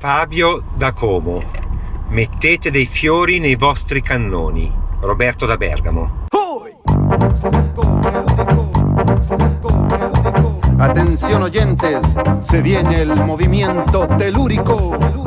Fabio da Como. Mettete dei fiori nei vostri cannoni. Roberto da Bergamo. Atención oyentes, se viene el movimiento telúrico.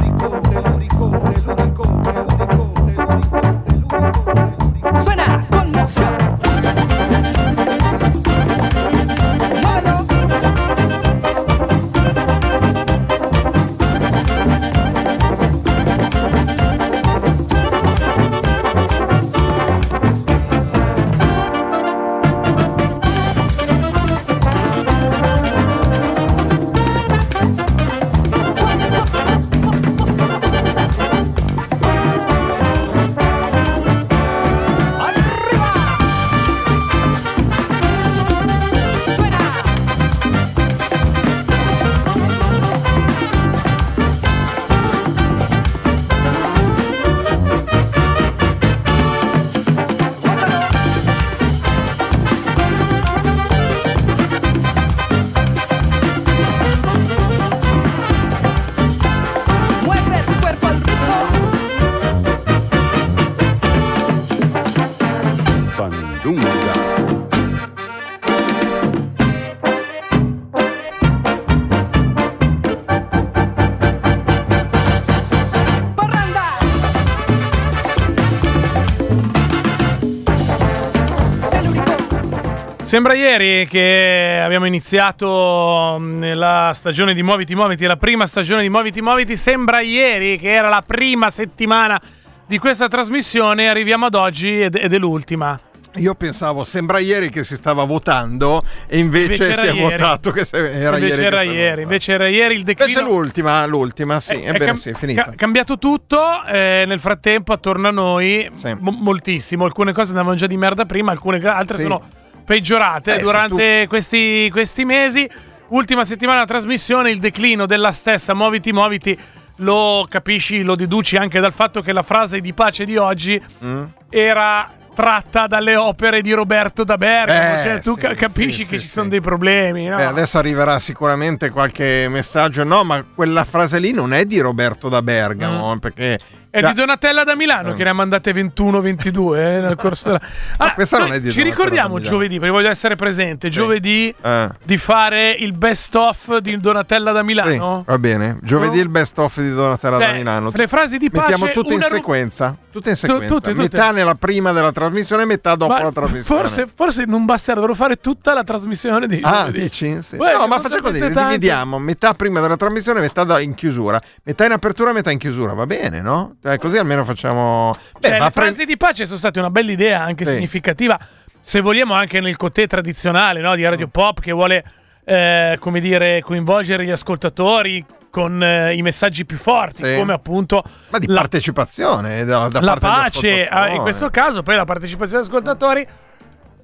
Sembra ieri che abbiamo iniziato mm, la stagione di Muoviti Muoviti, la prima stagione di Muoviti Muoviti. Sembra ieri che era la prima settimana di questa trasmissione. Arriviamo ad oggi ed, ed è l'ultima. Io pensavo, sembra ieri che si stava votando e invece, Invece si è ieri. votato che se- era invece ieri. era è ieri, invece era ieri il declino. Invece l'ultima, l'ultima, sì, È- è ebbene cam- sì, è finita. ca- cambiato tutto. eh, nel frattempo, attorno a noi, Sì. mo- moltissimo. Alcune cose andavano già di merda prima, alcune altre Sì. sono peggiorate Eh, durante questi, questi mesi. Ultima settimana della trasmissione, il declino della stessa Muoviti Muoviti. Lo capisci, lo deduci anche dal fatto che la frase di pace di oggi Mm? era tratta dalle opere di Roberto da Bergamo. Eh, cioè, tu sì, ca- capisci sì, che sì, ci sono dei problemi. no? Beh, adesso arriverà sicuramente qualche messaggio. No, ma quella frase lì non è di Roberto da Bergamo, perché È di Donatella da Milano Eh. che ne ha mandate 21-22 eh, nel corso della... Allora, questa non è di Ci Donatella ricordiamo da giovedì, perché voglio essere presente, giovedì Eh. di fare il best of di Donatella da Sì, Milano. va bene. Giovedì No? il best of di Donatella da Cioè, Milano. le frasi di pace, Mettiamo tutte in ru- sequenza. Tutte in sequenza. tutte. Metà nella prima della trasmissione metà dopo Ma la trasmissione. forse, forse non basterà, dovrò fare tutta la trasmissione di Ah, dici? Sì. Uè, no, ma facciamo così, le dividiamo. Metà prima della trasmissione, metà da- in chiusura. Metà in apertura, metà in chiusura. Va bene, no? Cioè, così almeno facciamo... Beh, Cioè, le pre- frasi di pace sono state una bella idea, anche Sì. significativa, se vogliamo anche nel cotè tradizionale no, di Mm. Radio Pop che vuole, eh, come dire, coinvolgere gli ascoltatori con eh, i messaggi più forti, Sì. come appunto Ma di la, partecipazione da, da la pace, ah, in questo caso poi la partecipazione degli ascoltatori.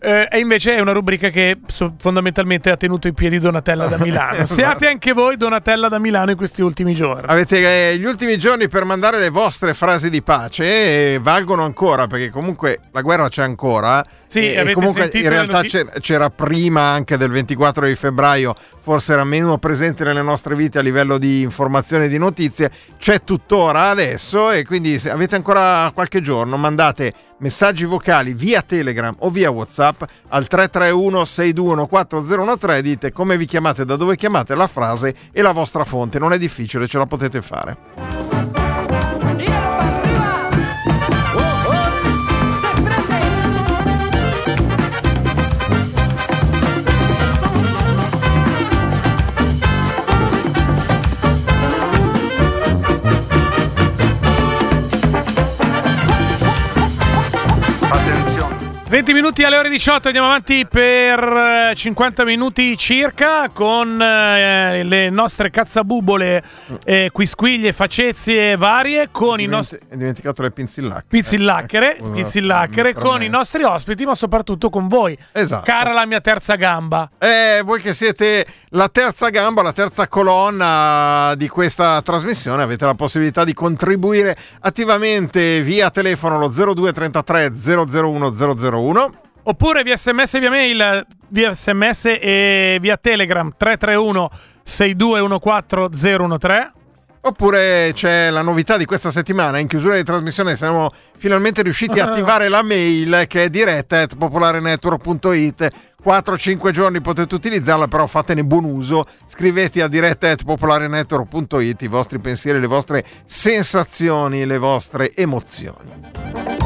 Eh, e invece è una rubrica che so- fondamentalmente ha tenuto in piedi Donatella da Milano. Esatto. Siate anche voi Donatella da Milano in questi ultimi giorni. Avete eh, gli ultimi giorni per mandare le vostre frasi di pace e valgono ancora perché comunque la guerra c'è ancora. Sì, e, e avete comunque sentito in realtà c'era, c'era prima anche del 24 di febbraio, forse era meno presente nelle nostre vite a livello di informazione e di notizie. C'è tuttora adesso e quindi se avete ancora qualche giorno mandate messaggi vocali via Telegram o via WhatsApp al 331 6214013 dite come vi chiamate, da dove chiamate, la frase e la vostra fonte. Non è difficile, ce la potete fare. 20 minuti alle ore 18, andiamo avanti per eh, 50 minuti circa con eh, le nostre cazzabubole, eh, quisquiglie, facezie varie, con i nostri Ho dimenticato le pinzillacchere. pizzillacchere, Scusa, pizzillacchere per con me. i nostri ospiti, ma soprattutto con voi. Esatto. Cara la mia terza gamba. Eh, voi che siete la terza gamba, la terza colonna di questa trasmissione, avete la possibilità di contribuire attivamente via telefono lo 0233 001 001. Oppure via sms, via mail, via sms e via telegram 331 6214 013. Oppure c'è la novità di questa settimana, in chiusura di trasmissione siamo finalmente riusciti a attivare la mail che è diretta at popolarenetwork.it. 4-5 giorni potete utilizzarla, però fatene buon uso. Scrivete a diretta at popolarenetwork.it i vostri pensieri, le vostre sensazioni, le vostre emozioni.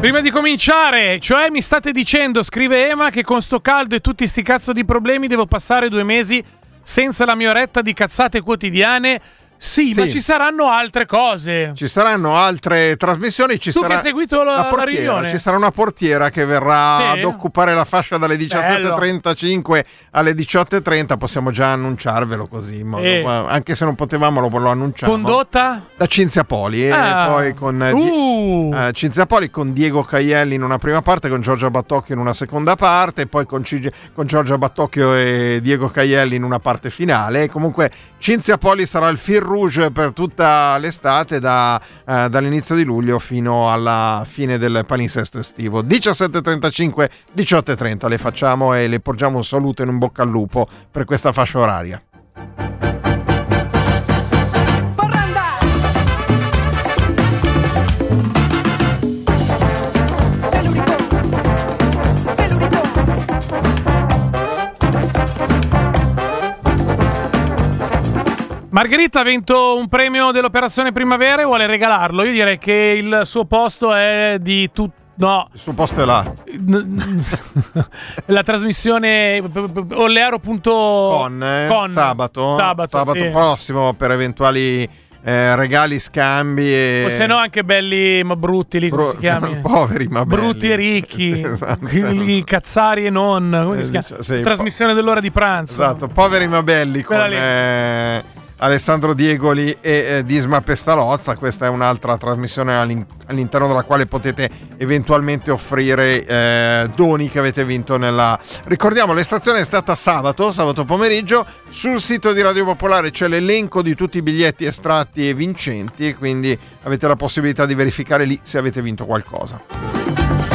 Prima di cominciare, cioè mi state dicendo, scrive Ema, che con sto caldo e tutti sti cazzo di problemi devo passare due mesi senza la mia oretta di cazzate quotidiane? Sì, ma Sì. ci saranno altre cose. Ci saranno altre trasmissioni. Ci Tu che sarà hai seguito la- la portiera, riunione? Ci sarà una portiera che verrà Sì. ad occupare la fascia dalle 17.35 alle 18.30. Possiamo già annunciarvelo così. ma anche se non potevamo, lo, lo annunciamo. Condotta? da Cinzia Poli e Ah. poi con eh, Die- Uh. eh, Cinzia Poli con Diego Caielli in una prima parte, con Giorgia Battocchio in una seconda parte, e poi con, Cigi- con Giorgia Battocchio e Diego Caielli in una parte finale. E comunque Cinzia Poli sarà il fil rouge per tutta l'estate, da, eh, dall'inizio di luglio fino alla fine del palinsesto estivo. 17.35, 18.30 le facciamo e le porgiamo un saluto in un bocca al lupo per questa fascia oraria. Margherita ha vinto un premio dell'Operazione Primavera e vuole regalarlo. Io direi che il suo posto è di tutto. No, Il suo posto è là. la trasmissione olearo.con con, eh, sabato, sabato, sì. prossimo per eventuali eh, regali, scambi e O se no anche belli ma brutti lì, come Bru- si chiami? poveri ma belli. Brutti e ricchi, Esatto. cazzari e non, come Eh, si chiama? dicia- sì, Trasmissione dell'ora di pranzo. Esatto, poveri ma belli con Quella lì. Alessandro Diegoli e eh, Disma Pestalozza. Questa è un'altra trasmissione all'in- all'interno della quale potete eventualmente offrire eh, doni che avete vinto nella. Ricordiamo, l'estrazione è stata sabato, sabato pomeriggio. Sul sito di Radio Popolare c'è l'elenco di tutti i biglietti estratti e vincenti, quindi avete la possibilità di verificare lì se avete vinto qualcosa.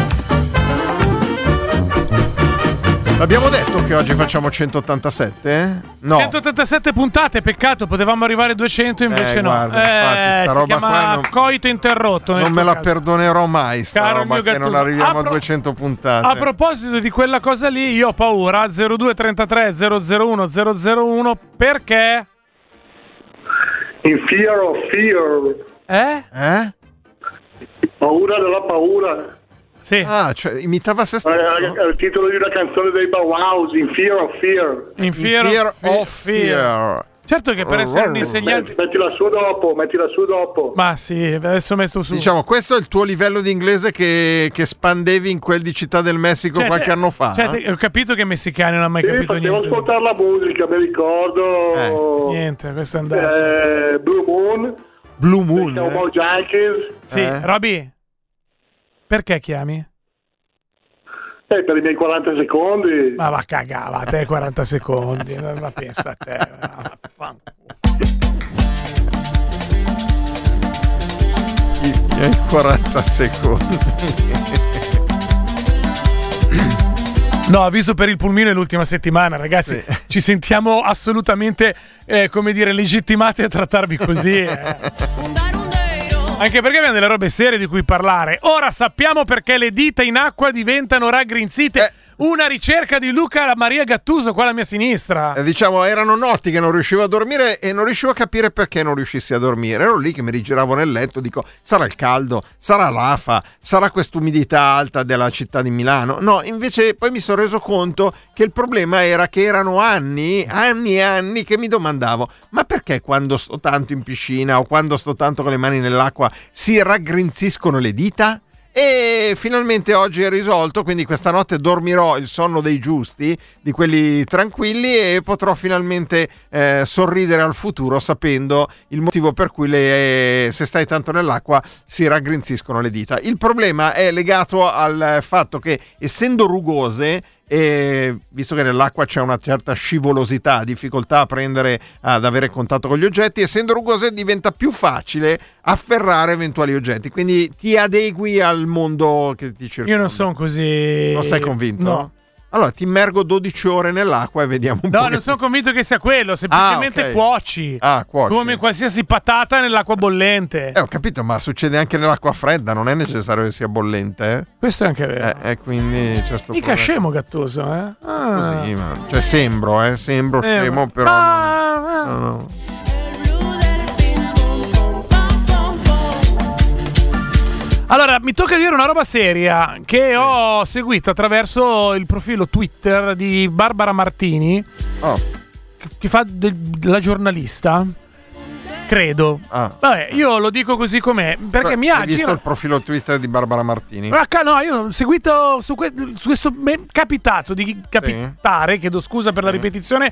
Abbiamo detto che oggi facciamo 187? No. 187 puntate, peccato, potevamo arrivare a 200 invece Eh, no. guarda, infatti, sta si roba chiama qua non- coito interrotto. Non me la caso. perdonerò mai sta Caro roba che non arriviamo A a pro- 200 puntate. A proposito di quella cosa lì, io ho paura. 0233 001 001 perché? In fear of fear, Eh? eh? paura della paura. Sì, Ah, cioè imitava se Eh, stesso. È il titolo di una canzone dei Bauhaus, In fear of fear. in fear, Fear of, of fear. fear. Certo che per essere un insegnante... Metti- Mettila su dopo, mettila su dopo. Ma sì, adesso metto su. Diciamo, questo è il tuo livello di inglese che, che spandevi in quel di Città del Messico Cioè, qualche anno fa. cioè, te- ho capito che i messicani non hanno mai Sì, capito niente. ascoltare la musica, mi ricordo. Niente, questo è andato. Eh, Blue Moon, Blue Moon. Cowboy eh? Yankees. Sì, eh? Roby, perché chiami? Eh, per i miei 40 secondi. Ma va cagava, a te 40 secondi, ma ma pensa a te. ma. I miei 40 secondi. No, avviso per il pulmino è l'ultima settimana, ragazzi. Sì. Ci sentiamo assolutamente, eh, come dire, legittimati a trattarvi così. eh. Anche perché abbiamo delle robe serie di cui parlare. Ora sappiamo perché le dita in acqua diventano raggrinzite. Eh. Una ricerca di Luca Maria Gattuso qua alla mia sinistra. Eh, diciamo, erano notti che non riuscivo a dormire e non riuscivo a capire perché non riuscissi a dormire. Ero lì che mi rigiravo nel letto, dico, sarà il caldo, sarà l'afa, sarà quest'umidità alta della città di Milano. No, invece poi mi sono reso conto che il problema era che erano anni, anni e anni che mi domandavo, ma perché quando sto tanto in piscina o quando sto tanto con le mani nell'acqua si raggrinziscono le dita? E finalmente oggi è risolto, quindi questa notte dormirò il sonno dei giusti, di quelli tranquilli e potrò finalmente eh, sorridere al futuro sapendo il motivo per cui le, se stai tanto nell'acqua si raggrinziscono le dita. Il problema è legato al fatto che essendo rugose e visto che nell'acqua c'è una certa scivolosità, difficoltà a prendere, ad avere contatto con gli oggetti, essendo rugose diventa più facile afferrare eventuali oggetti, quindi ti adegui al mondo che ti circonda. Io non sono così. Non sei convinto? No. Allora ti immergo 12 ore nell'acqua e vediamo un po'. No, che- non sono convinto che sia quello, semplicemente Ah, ok. cuoci. Ah, cuoci. Come qualsiasi patata nell'acqua bollente. Eh, ho capito, ma succede anche nell'acqua fredda, non è necessario che sia bollente. eh? Questo è anche vero. Eh, e quindi c'è sto Mica problema. scemo Gattuso, eh? Ah. Così, ma- cioè sembro, eh, sembro Eh, scemo, ma- però non- Ah, ah. no, no. Allora, mi tocca dire una roba seria che ho seguito attraverso il profilo Twitter di Barbara Martini, Oh, che- fa del- la giornalista. Credo. ah. Vabbè, io lo dico così com'è, perché Beh, mi ha Hai visto girato- il profilo Twitter di Barbara Martini? Ca- no, io ho seguito su, que- su questo. Mi è capitato di capitare, chiedo scusa per la Sì. ripetizione,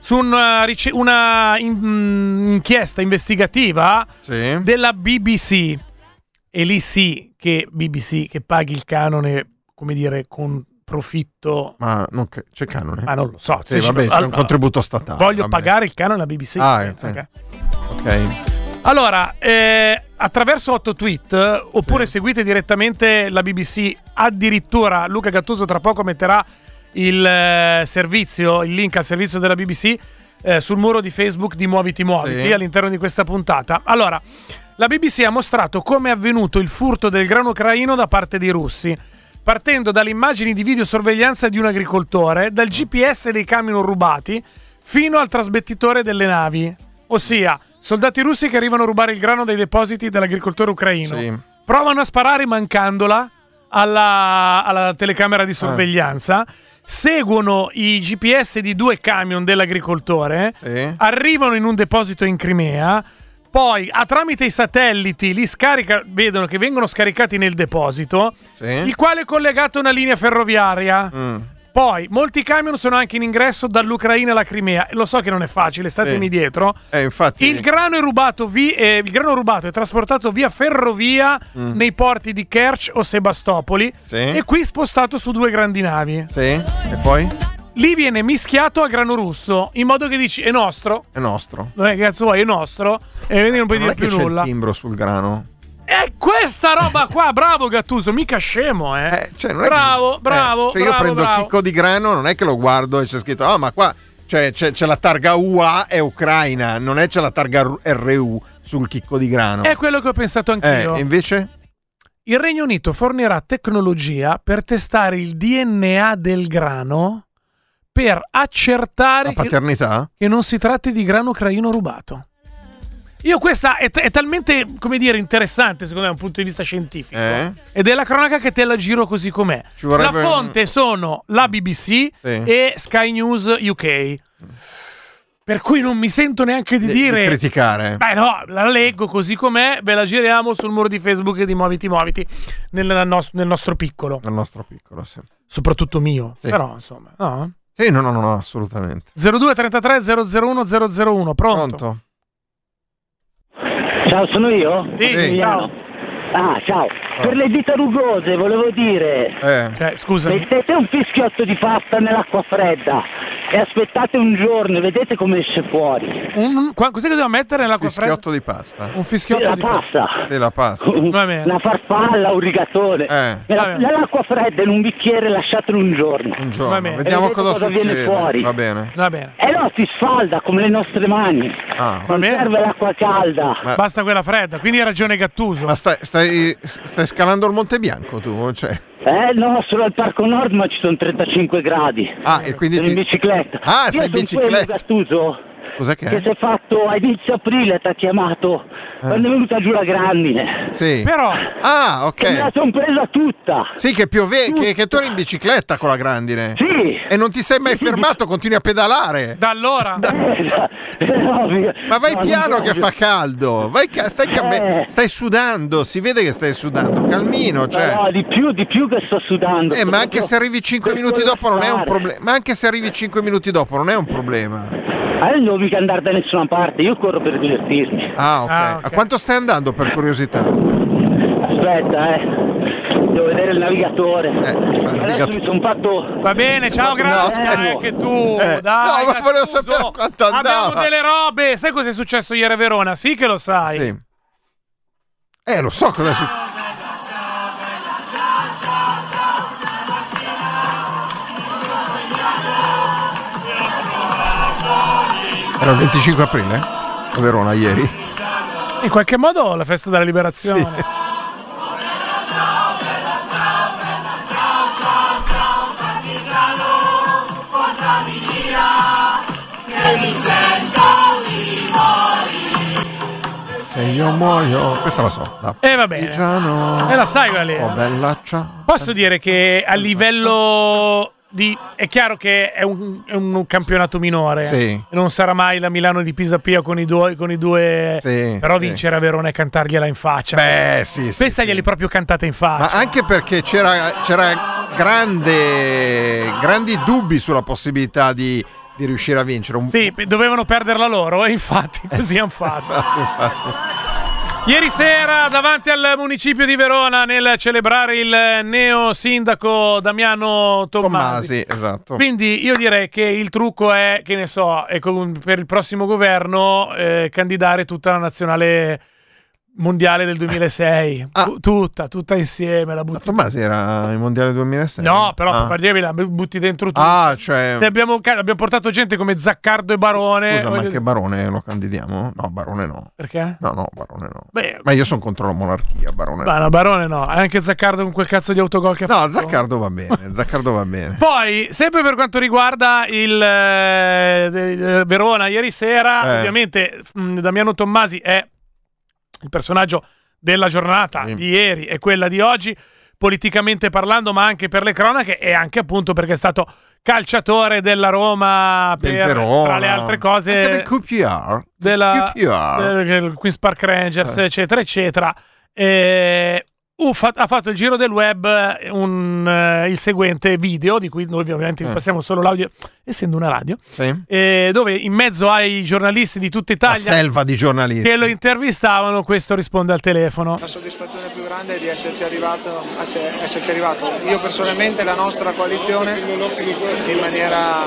su una, rice- una in- mm, inchiesta investigativa Sì. della BBC. E lì sì che BBC che paghi il canone, come dire, con profitto. Ma non che- c'è canone? Ma non lo so. Sì, vabbè, c'è un contributo statale. Voglio vabbè. pagare il canone alla BBC. Ah, sì. ok. Ok. Allora, eh, attraverso 8 tweet, oppure Sì. seguite direttamente la BBC, addirittura Luca Gattuso tra poco metterà il eh, servizio, il link al servizio della BBC eh, sul muro di Facebook di Muoviti Muoviti Sì. all'interno di questa puntata. Allora, la BBC ha mostrato come è avvenuto il furto del grano ucraino da parte dei russi. Partendo dalle immagini di videosorveglianza di un agricoltore, dal GPS dei camion rubati, fino al trasmettitore delle navi. Ossia, soldati russi che arrivano a rubare il grano dai depositi dell'agricoltore ucraino. Sì. Provano a sparare mancandola alla, alla telecamera di sorveglianza. Seguono i GPS di due camion dell'agricoltore. Sì. Arrivano in un deposito in Crimea. Poi, a tramite i satelliti, li scarica, vedono che vengono scaricati nel deposito, Sì. il quale è collegato a una linea ferroviaria. Mm. Poi, molti camion sono anche in ingresso dall'Ucraina alla Crimea. Lo so che non è facile, statemi Sì. dietro. Eh, infatti. Il grano è rubato, vi- eh, il grano rubato è trasportato via ferrovia nei porti di Kerch o Sebastopoli Mm. Sì. e qui spostato su due grandi navi. Sì. E poi? Lì viene mischiato a grano russo in modo che dici è nostro. È nostro. Non è che cazzo vuoi, è nostro. E vedi non puoi non dire più c'è nulla. il timbro sul grano. È questa roba qua, bravo Gattuso, mica scemo, eh. Eh, cioè, non è che- bravo, eh, bravo. cioè io bravo, prendo bravo. il chicco di grano, non è che lo guardo e c'è scritto, ah, ma qua cioè, c'è, c'è la targa UA è Ucraina, non è c'è la targa RU sul chicco di grano. È quello che ho pensato eh, anch'io. e invece? Il Regno Unito fornirà tecnologia per testare il DNA del grano per accertare La che, paternità? che non si tratti di grano ucraino rubato. Io questa è, è talmente, come dire, interessante secondo me da un punto di vista scientifico. Eh? Ed è la cronaca che te la giro così com'è. La fonte sono la BBC e Sky News UK. Per cui non mi sento neanche di, Di- dire... di criticare. Beh no, la leggo così com'è, ve la giriamo sul muro di Facebook di Muoviti Muoviti nel, nel nostro piccolo. Nel nostro piccolo, sì. Soprattutto mio. Sì. Però insomma, no? Sì, no, no, no, no, assolutamente. 02 33 001 001, pronto? Pronto? Ciao, sono io? Sì, Emiliano. ciao. Ah, ciao. Per le dita rugose volevo dire, Eh, Cioè, scusami. mettete un fischiotto di pasta nell'acqua fredda e aspettate un giorno e vedete come esce fuori. Un, qua- cos'è che devo mettere nell'acqua fischiotto di pasta. fredda? Un fischiotto la di pasta. Sì, la pasta. Va bene. Una farfalla, un rigatone. Eh, bene. Nell'acqua fredda in un bicchiere lasciatelo un giorno. un Va giorno. bene. Vediamo cosa, cosa viene succede. fuori. Va bene. Va bene. E no, si sfalda come le nostre mani. Ah, Va Non bene. serve l'acqua calda. Ma- Basta quella fredda, quindi hai ragione Gattuso. ma stai, stai, stai scalando il Monte Bianco tu? Cioè, Eh no, solo al Parco Nord ma ci sono 35 gradi. ah, e quindi Sono in ti... bicicletta. Ah, Io sei in sono bicicletta. Gattuso Cos'è che che è? si è fatto a inizio aprile, ti ha chiamato quando è venuta giù la grandine. Sì. Però, Ah, E me la ok. sono presa tutta. Sì, che piove, che, che tu eri in bicicletta con la grandine. Sì. E non ti sei mai fermato, continui a pedalare. da allora... Eh, mi- Ma vai no, piano non che fa caldo. Vai ca- stai, cambe- Eh. stai sudando, si vede che stai sudando. Calmino, cioè. No, di più, di più che sto sudando. Eh, ma anche se arrivi 5 per minuti dopo non è un problema. Ma anche se arrivi 5 minuti dopo non è un problema. Ah, non devo mica andare da nessuna parte, io corro per divertirmi. Ah, ok. Ah, ok. A quanto stai andando per curiosità? Aspetta, eh. Devo vedere il navigatore. Eh, il navigatore. mi sono fatto. Va bene, ciao, grazie. No, eh, anche tu. Eh. Dai, no, ma volevo sapere quanto andava. Abbiamo delle robe. Sai cosa è successo ieri a Verona? Sì, che lo sai. Sì. Eh, lo so cosa è successo. Era il 25 aprile eh, a Verona ieri. In qualche modo la festa della liberazione. Sì. Se io muoio. Questa la so. Da. E va bene. Partigiano. E la sai qual è? Oh, bella ciao. Posso dire che a livello di... È chiaro che è un, è un campionato minore. Sì. Non sarà mai la Milano di Pisapia con i due... Con i due Sì, però sì. vincere a Verona e cantargliela in faccia. Beh, sì. Questa glieli proprio cantate in faccia. Ma anche perché c'era, c'era grande, grandi dubbi sulla possibilità di, di riuscire a vincere. Un, Sì, dovevano perderla loro e infatti così hanno fatto. Esatto, infatti. Ieri sera davanti al municipio di Verona nel celebrare il neo sindaco Damiano Tommasi. Tommasi, esatto. Quindi io direi che il trucco è, che ne so, per il prossimo governo eh, candidare tutta la nazionale mondiale del 2006. Ah. Tu- Tutta, tutta insieme. La Ma butti... Tommasi era il mondiale 2006? No, però ah. per dirmi la butti dentro tutto. Ah, cioè... Abbiamo, abbiamo portato gente come Zaccardo e Barone. Scusa, ma voglio- anche Barone lo candidiamo? No, Barone no. Perché? No, no, Barone no. Beh, Ma io sono contro la monarchia, Barone. ma no, Barone no. Anche Zaccardo con quel cazzo di autogol che ha fatto. No, Zaccardo va bene, Zaccardo va bene. Poi, sempre per quanto riguarda il eh, Verona, ieri sera, Eh. ovviamente mh, Damiano Tommasi è il personaggio della giornata Sì. di ieri e quella di oggi, politicamente parlando, ma anche per le cronache e anche appunto perché è stato calciatore della Roma per, Verona. tra le altre cose Anche del QPR. della QPR. del Queen's Park Rangers, Eh. eccetera, eccetera. E, uh, fa- ha fatto il giro del web un, eh, il seguente video, di cui noi ovviamente vi Eh. passiamo solo l'audio, essendo una radio, Sì. eh, dove in mezzo ai giornalisti di tutta La Italia selva di giornalisti. che lo intervistavano, questo risponde al telefono. La soddisfazione più grande è di esserci arrivato, esse- esserci arrivato. Io personalmente la nostra coalizione in maniera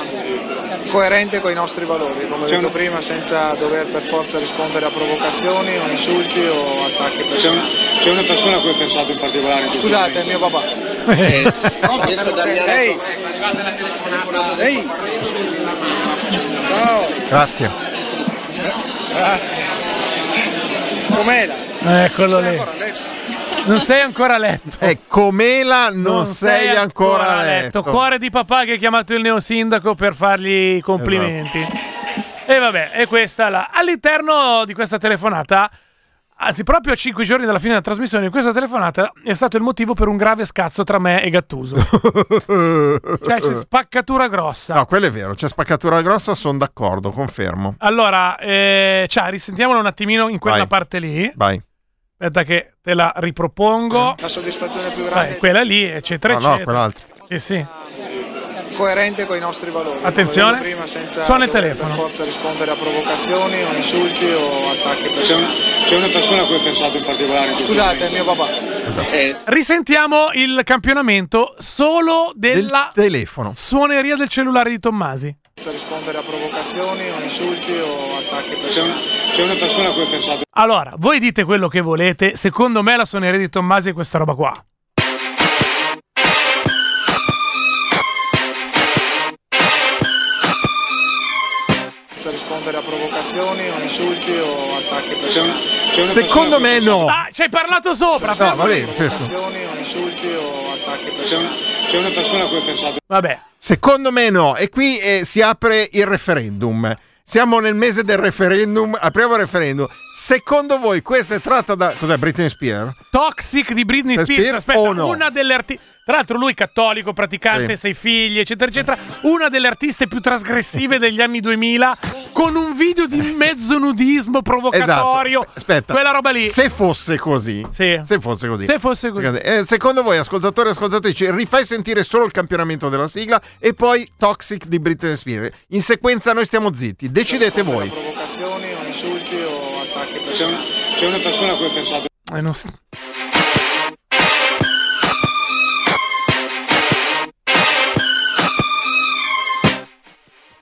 coerente con i nostri valori, come ho detto prima, senza dover per forza rispondere a provocazioni o insulti o attacchi personali. C'è una persona a cui ho pensato in particolare in Scusate, è mio papà. Ehi! Ehi! Ciao! Grazie. Grazie! Com'era? Eccolo Sei lì. ancora a letto? Non sei ancora letto. E Comela non, sei ancora letto. Cuore di papà che ha chiamato il neosindaco per fargli i complimenti. E vabbè, e questa la. All'interno di questa telefonata, anzi, proprio a cinque giorni dalla fine della trasmissione, questa telefonata è stato il motivo per un grave scazzo tra me e Gattuso. cioè, c'è spaccatura grossa. No, quello è vero, c'è spaccatura grossa, sono d'accordo, confermo. Allora, eh, ciao, risentiamolo un attimino in quella Vai. parte lì. Vai. Aspetta, che te la ripropongo. La soddisfazione più Vai, grande quella lì, eccetera, No, no, eccetera. quell'altro. Sì, sì. Coerente con i nostri valori. Attenzione. prima, senza Suona il telefono. Per forza rispondere a provocazioni o insulti o attacchi personali. c'è una persona a cui ho pensato in particolare in Scusate, mio papà. Eh, Risentiamo il campionamento solo della Del telefono. suoneria del cellulare di Tommasi. Senza rispondere a provocazioni o insulti o attacchi c'è, personali. c'è una persona a cui ho pensato Allora, voi dite quello che volete. Secondo me la suoneria di Tommasi è questa roba qua. Provocazioni o insulti o attacchi personali. Secondo me no. Ah, ci hai parlato sopra. No, va bene. Provocazioni o insulti o attacchi personali. c'è una persona a cui ho pensato Vabbè. Secondo me no. E qui eh, si apre il referendum. Siamo nel mese del referendum, apriamo il referendum. Secondo voi questa è tratta da... Cos'è, Britney Spears? Toxic di Britney Spears. Spears Aspetta, o no? una delle artiste. Tra l'altro, lui cattolico, praticante, Sì. sei figli, eccetera, eccetera. Una delle artiste più trasgressive degli anni 2000, con un video di mezzo nudismo provocatorio. Esatto. Aspetta. Quella roba lì. Se fosse così. Sì. Se fosse così. Se fosse così. Eh, secondo voi, ascoltatori e ascoltatrici, rifai sentire solo il campionamento della sigla e poi Toxic di Britney Spears. In sequenza noi stiamo zitti. Decidete voi. Provocazioni o insulti o attacchi personali. c'è una persona a cui ho pensato Eh, non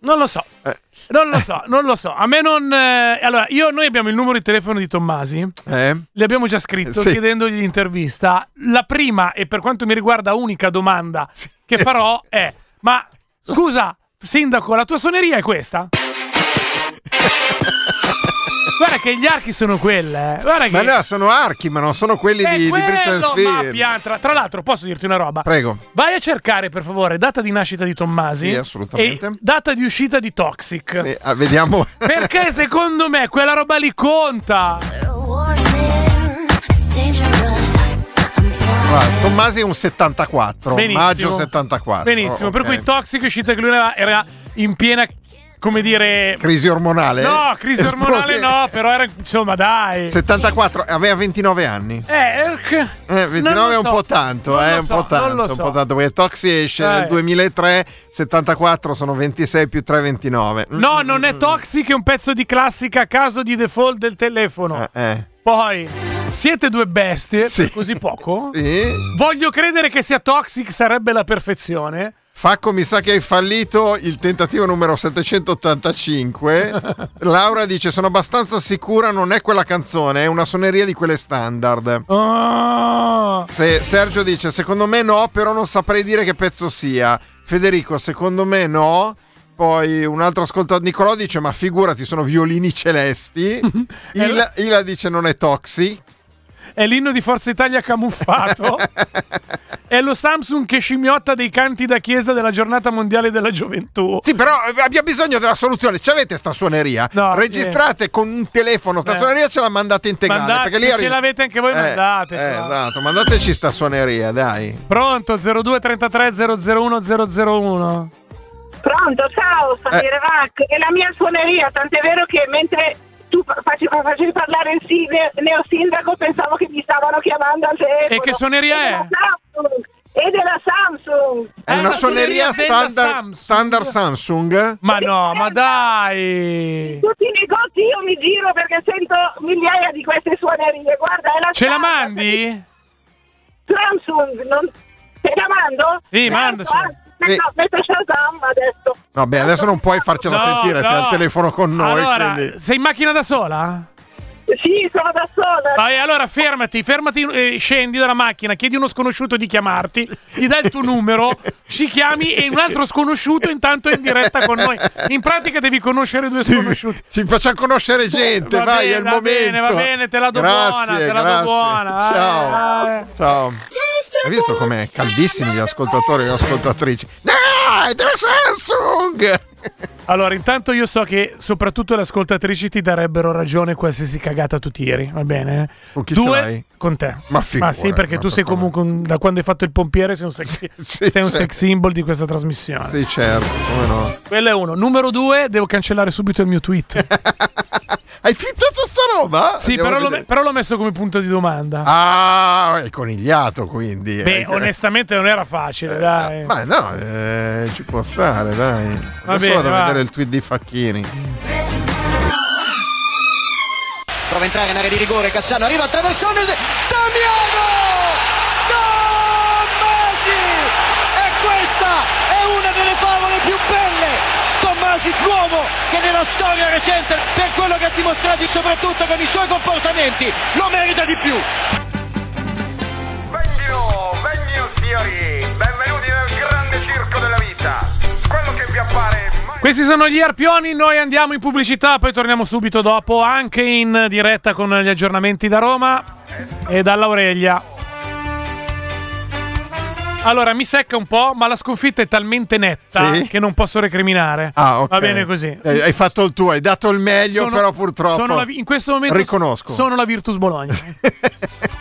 Non lo so. Eh. Non lo so, non lo so. A me non. eh, Allora, io, noi abbiamo il numero di telefono di Tommasi. Eh? Gli abbiamo già scritto Sì. chiedendogli l'intervista. La prima e per quanto mi riguarda unica domanda Sì. che farò è: Ma scusa, sindaco, la tua suoneria è questa? Guarda che gli archi sono quelle. eh. Guarda che... Ma no, sono archi, ma non sono quelli È di, di Britney quello, ma Spears. piantra. Tra l'altro, posso dirti una roba? Prego. Vai a cercare, per favore, data di nascita di Tommasi. Sì, assolutamente. E data di uscita di Toxic. Sì, ah, vediamo. Perché secondo me quella roba lì conta. Guarda, Tommasi è un 74, Benissimo. maggio 74. Benissimo, per Ok. cui Toxic è uscita che lui era, era in piena, come dire... Crisi ormonale? No, crisi ormonale no, però era, insomma, dai. 74, aveva 29 anni. Eh, eh, Eh, 29 non lo è un so. po' tanto, Non eh, un so, po' tanto, non lo un so. po' tanto, perché Toxi esce Eh. nel 2003, 74 sono 26 più 3, 29. Mm, No, non è Toxic, è un pezzo di classica a caso di default del telefono. eh. Poi, siete due bestie, Sì. per così poco? Sì. Voglio credere che sia Toxic sarebbe la perfezione. Facco, mi sa che hai fallito il tentativo numero 785. Laura dice: Sono abbastanza sicura, non è quella canzone, è una suoneria di quelle standard. Oh. Se- Sergio dice: Secondo me no, però non saprei dire che pezzo sia. Federico, secondo me no. Poi un altro ascoltatore, Nicolò dice: Ma figurati, sono violini celesti. Ila, Ila dice: Non è Toxi. È l'inno di Forza Italia camuffato. è lo Samsung che scimmiotta dei canti da chiesa della giornata mondiale della gioventù. Sì, però eh, abbiamo bisogno della soluzione. Ci avete sta suoneria? No, Registrate con un telefono sta Eh. suoneria, ce la mandate integrale. Mandate, perché lì se arri- ce l'avete anche voi, Eh, mandatecela. eh, esatto, mandateci sta suoneria, dai. Pronto 0233 001 001. Pronto, ciao, Samire Vac. È la mia suoneria, tant'è vero che mentre tu fa- facevi, facevi parlare il sine- neosindaco pensavo che mi stavano chiamando al telefono. E che suoneria è? della Samsung. E della Samsung. È una una suoneria standard Samsung. standard Samsung. Ma no, ma dai. In tutti i negozi io mi giro perché sento migliaia di queste suonerie. Guarda, è la Ce la standard. mandi? Samsung, non... te la mando? Sì, mandacela. Ah, metto- Metto Shazam adesso. Vabbè, adesso non puoi farcela No, sentire, sei no. al telefono con noi. Allora, quindi... sei in macchina da sola? Sì, sono da sola. Vai, allora fermati, fermati, eh, scendi dalla macchina, chiedi a uno sconosciuto di chiamarti, gli dai il tuo numero, ci chiami e un altro sconosciuto intanto è in diretta con noi. In pratica devi conoscere due sconosciuti. Ci facciamo conoscere gente, Va vai, bene, è il va momento. bene, va bene, te la do grazie, buona, te la do grazie. buona, vai, Ciao. vai. Ciao. Hai visto com'è caldissimi gli ascoltatori e le ascoltatrici? Dai, della Samsung! Allora, intanto io so che soprattutto le ascoltatrici ti darebbero ragione qualsiasi cagata tu tiri, va bene? Con chi ce Due, con te. Ma figurati, sì, perché ma tu sei come? comunque, un- da quando hai fatto il pompiere, sei un sex, Sì, sei un certo. sex symbol di questa trasmissione. Sì, certo, come no. Quello è uno. Numero due, devo cancellare subito il mio tweet. Hai twittato sta roba? sì, però l'ho, però l'ho messo come punto di domanda. Ah, è conigliato quindi. Beh, eh. onestamente non era facile, dai. Ma no, eh, ci può stare, dai. Adesso bene, vado a va. vedere il tweet di Facchini. Prova a entrare in area di rigore, Cassano arriva al traversone, Damiano! Tommasi! E questa è una delle favole più belle! Tommasi, l'uomo che nella storia recente, per quello che ha dimostrato e soprattutto con i suoi comportamenti, lo merita di più! signori, benvenuti nel grande circo della vita. Quello che vi appare mai Questi sono gli Arpioni, noi andiamo in pubblicità, poi torniamo subito dopo, anche in diretta con gli aggiornamenti da Roma e dall'Aurelia. Allora, mi secca un po', ma la sconfitta è talmente netta Sì? che non posso recriminare. Ah, ok. Va bene così. Eh, Hai fatto il tuo, hai dato il meglio, Sono- però purtroppo. la in questo momento Riconosco. sono la Virtus Bologna.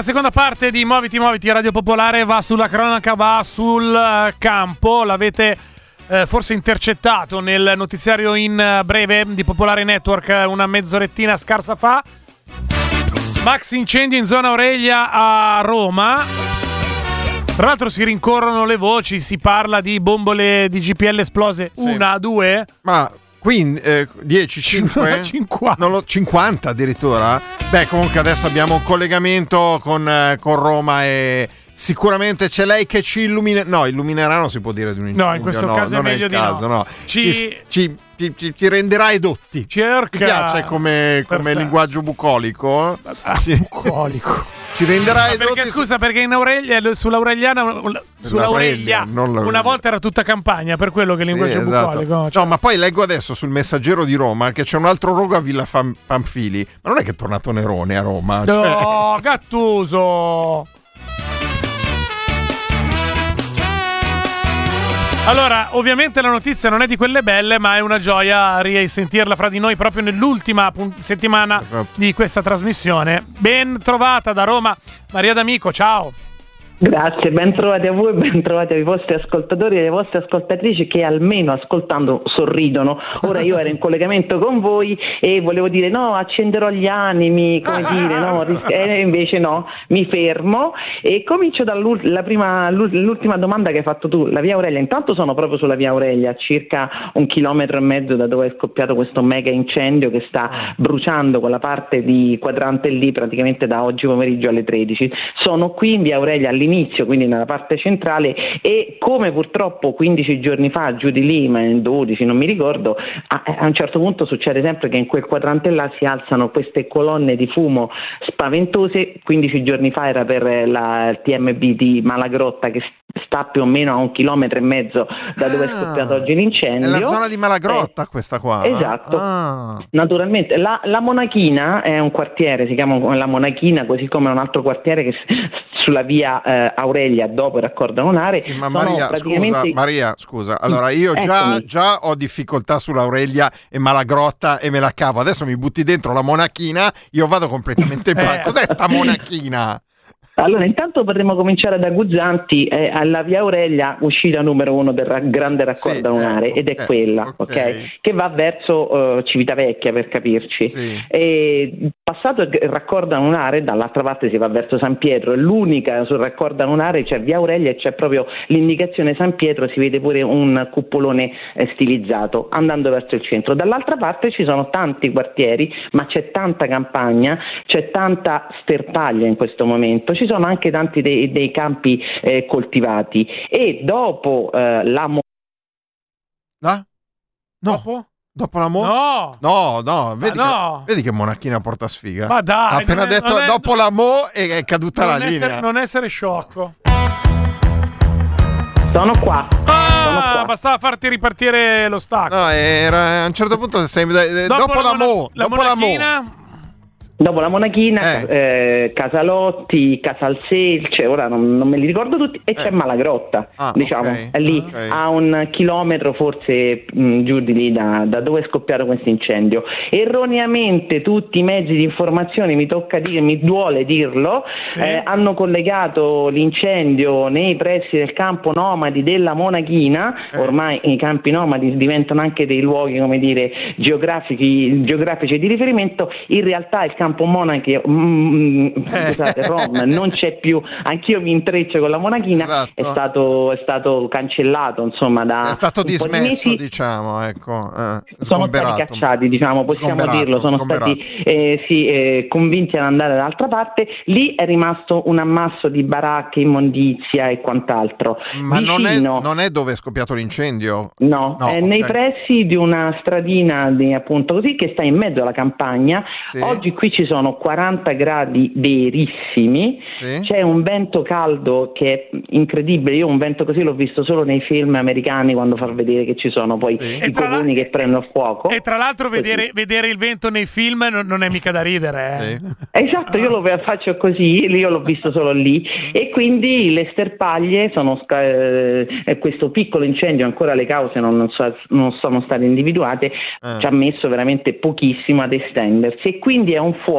la seconda parte di Muoviti Muoviti Radio Popolare va sulla cronaca, va sul eh, campo. L'avete eh, forse intercettato nel notiziario in eh, breve di Popolare Network eh, una mezzorettina scarsa fa. Max incendio in zona Aurelia a Roma. Tra l'altro si rincorrono le voci, si parla di bombole di GPL esplose. Sì. Una, due. Ma quindi eh, 10, 5? 50. 50 addirittura? Beh, comunque adesso abbiamo un collegamento con, eh, con Roma e sicuramente c'è lei che ci illumina. No, illuminerà non si può dire di un incendio. No, in questo caso è non meglio il di no. caso, no. Ci- Ci, ci- ci- renderà edotti. Cerca. Ti piace come, come linguaggio bucolico? Sì. Bucolico. Ci renderà Ma perché scusa, perché in Aurelia, sull'Aureliana, sull'Aurelia, una volta era tutta campagna, per quello che il Sì, linguaggio esatto. bucolico. cioè. No, ma poi leggo adesso sul messaggero di Roma che c'è un altro rogo a Villa Pamfili. Ma non è che è tornato Nerone a Roma? Cioè- No, Gattuso. Allora, ovviamente la notizia non è di quelle belle, ma è una gioia risentirla fra di noi proprio nell'ultima settimana Esatto. di questa trasmissione. Ben trovata da Roma, Maria D'Amico, ciao. Grazie, ben trovati a voi e ben trovati ai vostri ascoltatori e alle vostre ascoltatrici che almeno ascoltando sorridono. Ora io ero in collegamento con voi e volevo dire no, accenderò gli animi, come dire, no, e invece no, mi fermo e comincio dall'ultima domanda che hai fatto tu, la via Aurelia. Intanto sono proprio sulla via Aurelia, circa un chilometro e mezzo da dove è scoppiato questo mega incendio che sta bruciando quella parte di quadrante lì praticamente da oggi pomeriggio alle 13. Sono qui in via Aurelia all'inizio, quindi nella parte centrale e come purtroppo 15 giorni fa giù di lì, ma in 12 non mi ricordo, a, a un certo punto succede sempre che in quel quadrante là si alzano queste colonne di fumo spaventose, 15 giorni fa era per la TMB di Malagrotta che sta più o meno a un chilometro e mezzo da dove è scoppiato oggi l'incendio. È la zona di Malagrotta questa qua? Esatto. Ah. Naturalmente, la, la Monachina è un quartiere, si chiama la Monachina, così come un altro quartiere che sulla via eh, Aurelia dopo il raccordo lunare. Sì, ma Maria, praticamente- scusa, Maria, scusa. Allora, io già, già ho difficoltà sull'Aurelia e Malagrotta e me la cavo. Adesso mi butti dentro la monachina, io vado completamente in Eh. panico. Cos'è sta monachina? Allora, intanto potremmo cominciare da Guzzanti, eh, alla via Aurelia, uscita numero uno del ra- grande raccordo lunare, ed è ok, quella, ok. ok? Che va verso eh, Civitavecchia per capirci. E passato il raccordo lunare, dall'altra parte si va verso San Pietro, è l'unica sul raccordo lunare, c'è via Aurelia e c'è proprio l'indicazione San Pietro, si vede pure un cupolone eh, stilizzato andando verso il centro. Dall'altra parte ci sono tanti quartieri, ma c'è tanta campagna, c'è tanta sterpaglia in questo momento, ci sono anche tanti dei, dei campi eh, coltivati e dopo eh, la mo- Ah? No. Dopo? Dopo la mo? No. No, no, vedi, no. Che, vedi che monachina porta sfiga. Ma dai, Ha appena è- detto è- dopo la mo e è caduta la essere, linea. non essere sciocco. Sono qua. Ah, bastava farti ripartire lo stacco. No, era a un certo punto sei, eh, dopo, la, mona- mo, la dopo la mo. Dopo la Monachina, eh, Casalotti, Casalselce, ora non, non me li ricordo tutti, e c'è Malagrotta, Ah, diciamo, ok, è lì ok. a un chilometro forse mh, giù di lì da, da dove è scoppiato questo incendio. Erroneamente tutti i mezzi di informazione, mi tocca dire, mi duole dirlo, eh, hanno collegato l'incendio nei pressi del campo nomadi della Monachina, Eh. ormai i campi nomadi diventano anche dei luoghi, come dire, geografici, geografici di riferimento, in realtà il campo monachi, mm, scusate, Rom, non c'è più, anch'io mi intreccio con la monachina, è, stato, è stato cancellato insomma da Esatto. È stato di dismesso, mesi. diciamo, ecco. eh, sono stati cacciati, diciamo, possiamo dirlo, sono sgomberato. stati eh, sì, eh, convinti ad andare dall'altra parte. Lì è rimasto un ammasso di baracche, immondizia e quant'altro. Ma non è, Vicino- non è dove è scoppiato l'incendio? No, No, è ok. nei pressi di una stradina di, appunto così che sta in mezzo alla campagna. Sì. Oggi qui ci sono 40 gradi verissimi, Sì. c'è un vento caldo che è incredibile. Io un vento così l'ho visto solo nei film americani quando far vedere che ci sono poi i covoni che prendono fuoco. E tra l'altro vedere, vedere il vento nei film non, non è mica da ridere. eh. Esatto, io lo faccio così, io l'ho visto solo lì e quindi le sterpaglie sono eh, questo piccolo incendio, ancora le cause non, non so- non sono state individuate, ci ha messo veramente pochissimo ad estendersi e quindi è un fuoco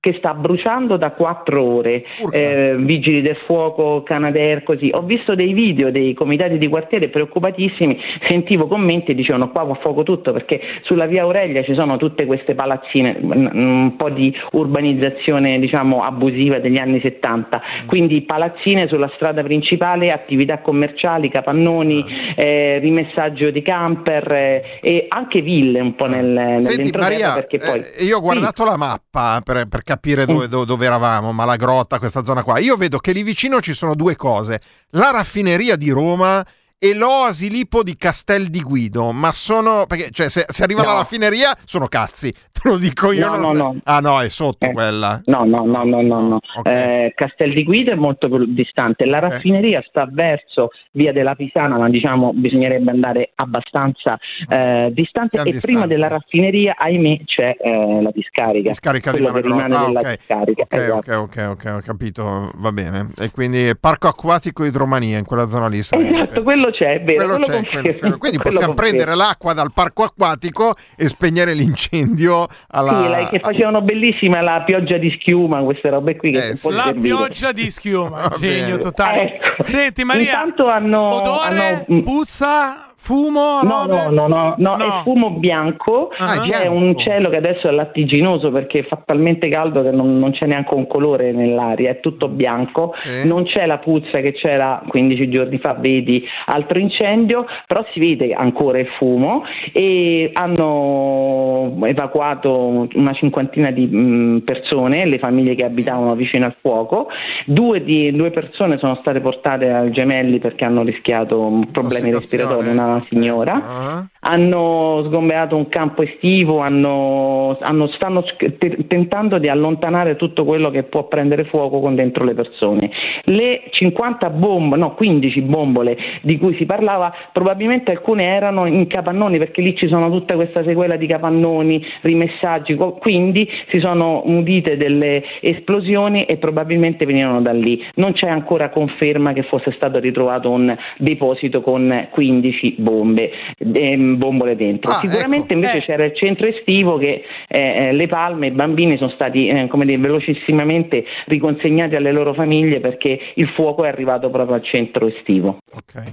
che sta bruciando da quattro ore, eh, vigili del fuoco, Canadair, così. Ho visto dei video dei comitati di quartiere preoccupatissimi, sentivo commenti e dicevano qua va fuoco tutto perché sulla via Aurelia ci sono tutte queste palazzine, un po' di urbanizzazione diciamo abusiva degli anni 70, quindi palazzine sulla strada principale, attività commerciali, capannoni, eh, rimessaggio di camper eh, e anche ville un po' nel, Senti nell'entroterra Maria, perché poi... eh, io ho guardato la mappa per, per capire dove, dove- dove eravamo, Malagrotta, questa zona qua. Io vedo che lì vicino ci sono due cose, la raffineria di Roma e l'oasi lipo di Castel di Guido, ma sono... perché cioè, se, se arriva No. la raffineria sono cazzi, te lo dico io. No, non- no, no. Ah no, è sotto quella. No, no, no, no, no, no. Eh, Castel di Guido è molto distante, la raffineria sta verso via della Pisana, ma diciamo bisognerebbe andare abbastanza eh, distante Siamo e distanti. prima della raffineria, ahimè, c'è eh, la discarica. Discarica di quello Malagrotta. rimane Ah, della ok. discarica. Ok, esatto. ok, ok, ok, ho capito, va bene. E quindi parco acquatico idromania in quella zona lì. Esatto, quello c'è, è vero. Quello quello c'è, quello- quello. Quindi quello possiamo confermo. prendere l'acqua dal parco acquatico e spegnere l'incendio alla... Sì, la- che facevano bellissima la pioggia di schiuma, queste robe qui che può La servire. pioggia di schiuma, genio totale. Ecco. Senti Maria, Intanto hanno- odore, hanno- puzza, fumo, No, no, no, no, no, No. è fumo bianco, Ah, è un cielo che adesso è lattiginoso perché fa talmente caldo che non, non c'è neanche un colore nell'aria, è tutto bianco, non c'è la puzza che c'era 15 giorni fa, vedi altro incendio, però si vede ancora il fumo e hanno evacuato una cinquantina di mh, persone, le famiglie che abitavano vicino al fuoco, due, di- due persone sono state portate al gemelli perché hanno rischiato problemi respiratori, una signora. Hanno sgomberato un campo estivo, hanno- hanno- stanno te- tentando di allontanare tutto quello che può prendere fuoco con dentro le persone. Le 50 bombe, no 15 bombole di cui si parlava, probabilmente alcune erano in capannoni perché lì ci sono tutta questa sequela di capannoni, rimessaggi, quindi si sono udite delle esplosioni e probabilmente venivano da lì. Non c'è ancora conferma che fosse stato ritrovato un deposito con 15 bombe, ehm, bombole dentro. Ah, Sicuramente ecco. invece c'era il centro estivo che eh, eh, le palme, i bambini sono stati eh, come dire, velocissimamente riconsegnati alle loro famiglie perché il fuoco è arrivato proprio al centro estivo. Ok.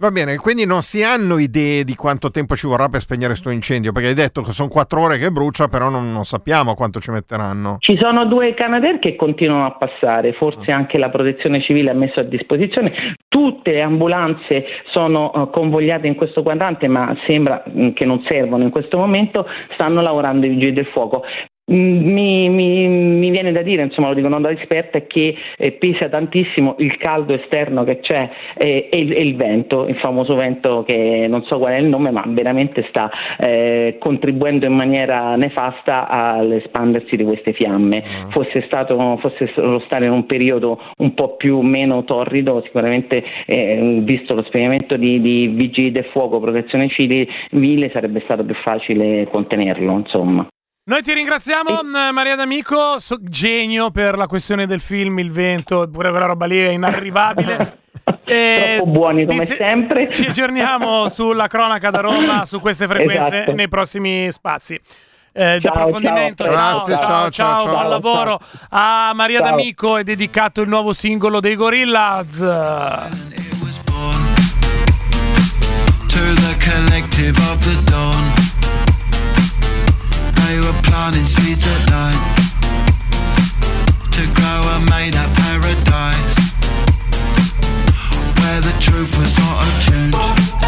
Va bene, quindi non si hanno idee di quanto tempo ci vorrà per spegnere questo incendio, perché hai detto che sono quattro ore che brucia, però non, non sappiamo quanto ci metteranno. Ci sono due Canadair che continuano a passare, Ah. forse anche la protezione civile ha messo a disposizione. Tutte le ambulanze sono eh, convogliate in questo quadrante, ma sembra mm, che non servono in questo momento, stanno lavorando i vigili del fuoco. Mi, mi- mi viene da dire, insomma lo dico non da esperta, è che eh, pesa tantissimo il caldo esterno che c'è eh, e, il, e il vento, il famoso vento che non so qual è il nome, ma veramente sta eh, contribuendo in maniera nefasta all'espandersi di queste fiamme. Fosse stato fosse stare in un periodo un po' più meno torrido, sicuramente eh, visto lo spegnimento di, di vigili del fuoco, protezione civile, sarebbe stato più facile contenerlo, insomma. Noi ti ringraziamo, eh, Maria D'Amico, so- genio per la questione del film, il vento, pure quella roba lì è inarrivabile. E Troppo buoni come se- sempre. Ci aggiorniamo sulla cronaca da Roma, su queste frequenze Esatto. nei prossimi spazi. Eh, di Ciao, approfondimento. ciao, Ciao, Grazie, ciao, ciao, ciao, ciao, ciao. buon lavoro. A Maria Ciao. D'Amico è dedicato il nuovo singolo dei Gorillaz. to the collective of the dawn. They were planting seeds at night to grow a made up paradise where the truth was tuned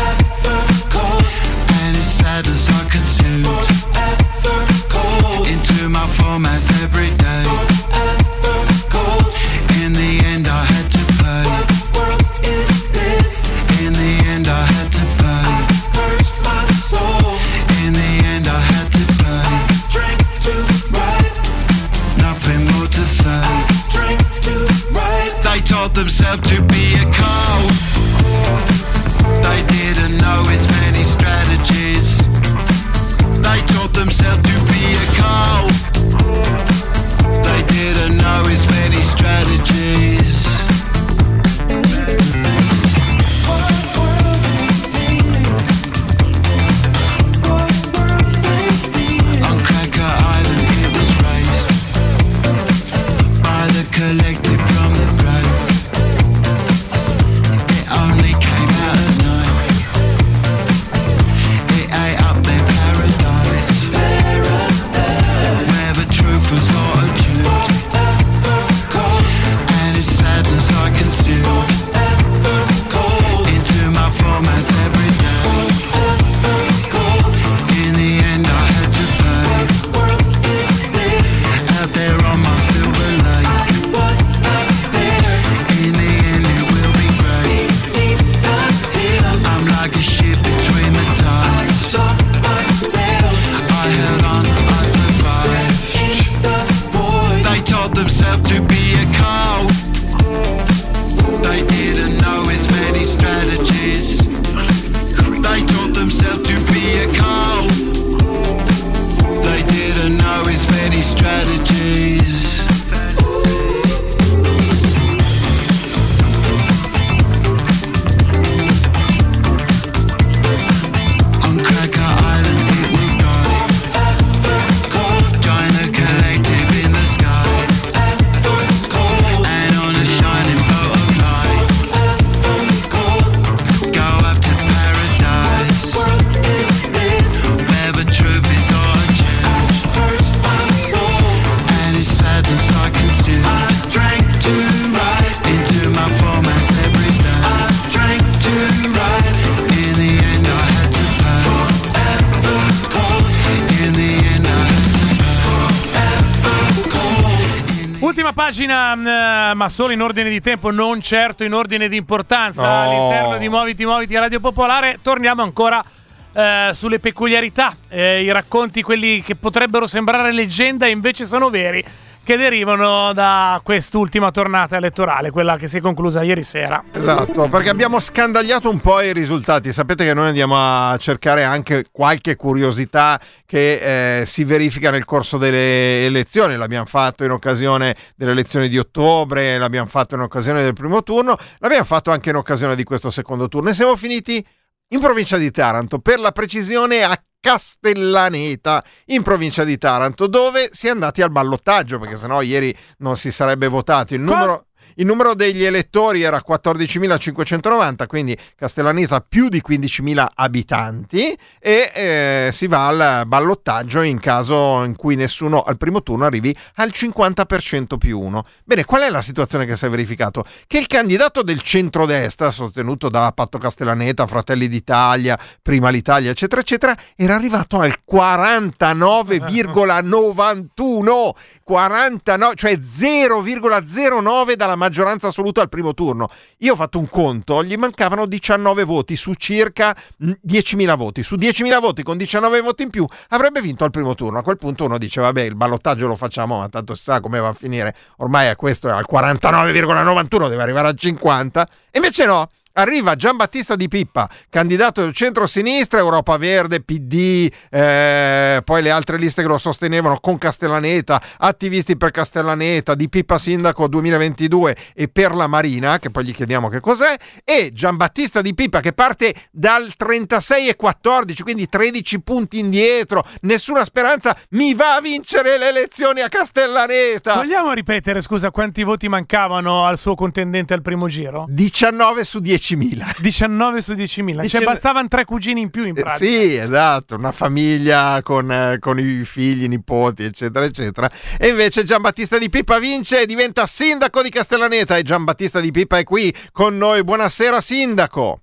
pagina, mh, eh, ma solo in ordine di tempo, non certo in ordine di importanza. No. All'interno di Muoviti Muoviti Radio Popolare torniamo ancora eh, sulle peculiarità, eh, i racconti, quelli che potrebbero sembrare leggenda e invece sono veri, che derivano da quest'ultima tornata elettorale, quella che si è conclusa ieri sera. Esatto, perché abbiamo scandagliato un po' i risultati. Sapete che noi andiamo a cercare anche qualche curiosità che eh, si verifica nel corso delle elezioni. L'abbiamo fatto in occasione delle elezioni di ottobre, l'abbiamo fatto in occasione del primo turno, l'abbiamo fatto anche in occasione di questo secondo turno. E siamo finiti in provincia di Taranto, per la precisione a Castellaneta, in provincia di Taranto, dove si è andati al ballottaggio, perché sennò ieri non si sarebbe votato. Il numero, Il numero degli elettori era 14.590, quindi Castellaneta più di 15.000 abitanti e eh, si va al ballottaggio in caso in cui nessuno al primo turno arrivi al 50% più uno. Bene, qual è la situazione che si è verificato? Che il candidato del centrodestra, sostenuto da Patto Castellaneta, Fratelli d'Italia, Prima l'Italia, eccetera, eccetera, era arrivato al 49,91, 49, cioè 0,09 dalla maggioranza assoluta al primo turno. Io ho fatto un conto, gli mancavano 19 voti su circa mm, 10.000 voti. Su 10.000 voti con 19 voti in più avrebbe vinto al primo turno. A quel punto uno dice, vabbè, il ballottaggio lo facciamo, ma tanto si sa come va a finire. Ormai a questo è al 49,91, deve arrivare al 50. E invece no. Arriva Giambattista Di Pippa, candidato del centro-sinistra, Europa Verde, PD, eh, poi le altre liste che lo sostenevano con Castellaneta, attivisti per Castellaneta, Di Pippa sindaco 2022 e per la Marina, che poi gli chiediamo che cos'è, e Giambattista Di Pippa che parte dal 36 e 14, quindi 13 punti indietro, nessuna speranza, mi va a vincere le elezioni a Castellaneta. Vogliamo ripetere, scusa, quanti voti mancavano al suo contendente al primo giro? 19 su 10.000. 19 su 10.000. Cioè Dice- bastavano tre cugini in più in Eh, pratica. Sì, esatto, una famiglia con, eh, con i figli, i nipoti, eccetera, eccetera. E invece Giambattista Di Pippa vince e diventa sindaco di Castellaneta. E Giambattista Di Pippa è qui con noi. Buonasera, sindaco.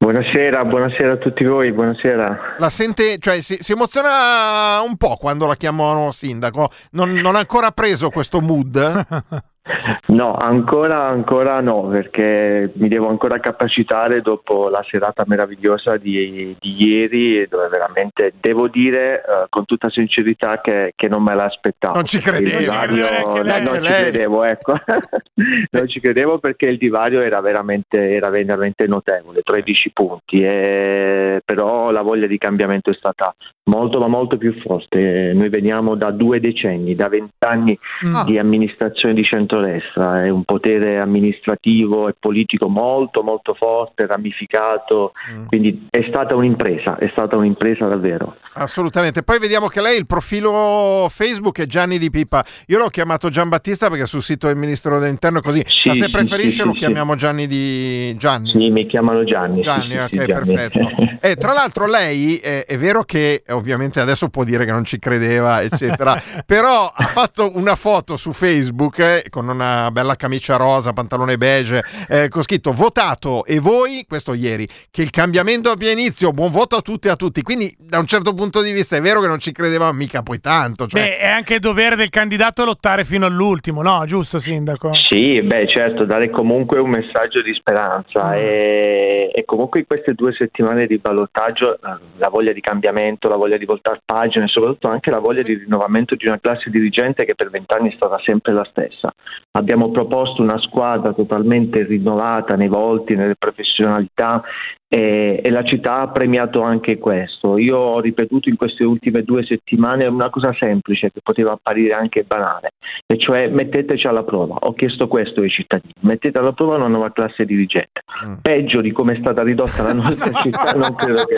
Buonasera, buonasera a tutti voi, buonasera. La sente, cioè si, si emoziona un po' quando la chiamano sindaco. Non, non ha ancora preso questo mood? No, ancora, ancora no, perché mi devo ancora capacitare dopo la serata meravigliosa di, di ieri, dove veramente devo dire eh, con tutta sincerità che, che non me l'aspettavo. Non ci credevi, divario- neanche lei. non ci credevo, ecco. non ci credevo perché il divario era veramente, era veramente notevole, 13 punti, e- però la voglia di cambiamento è stata molto ma molto più forte. Noi veniamo da due decenni, da vent'anni Ah. di amministrazione di centrodestra, è un potere amministrativo e politico molto molto forte, ramificato, Mm. quindi è stata un'impresa, è stata un'impresa davvero. Assolutamente. Poi vediamo che lei il profilo Facebook è Gianni Di Pippa. Io l'ho chiamato Giambattista perché sul sito del Ministero dell'Interno è così. Ma se sì, preferisce sì, lo sì, chiamiamo Gianni di Gianni. Sì, mi chiamano Gianni. sì, Gianni, sì, ok, sì, Gianni. perfetto. E tra l'altro lei eh, è vero che eh, ovviamente adesso può dire che non ci credeva, eccetera, però ha fatto una foto su Facebook eh, con una bella camicia rosa, pantalone beige, eh, con scritto votato e voi, questo ieri, che il cambiamento abbia inizio, buon voto a tutti e a tutti. Quindi da un certo punto di vista è vero che non ci credeva mica poi tanto. Cioè, Beh, è anche dovere del candidato lottare fino all'ultimo, no? Giusto, sindaco? Sì, beh certo, dare comunque un messaggio di speranza e, e comunque in queste due settimane di ballottaggio eh, la voglia di cambiamento, la voglia di voltare pagina e soprattutto anche la voglia di rinnovamento di una classe dirigente che per vent'anni è stata sempre la stessa. Abbiamo proposto una squadra totalmente rinnovata nei volti, nelle professionalità e, e la città ha premiato anche questo. Io ho ripetuto in queste ultime due settimane una cosa semplice che poteva apparire anche banale, e cioè metteteci alla prova. Ho chiesto questo ai cittadini, mettete alla prova una nuova classe dirigente. Peggio di come è stata ridotta la nostra città non credo che,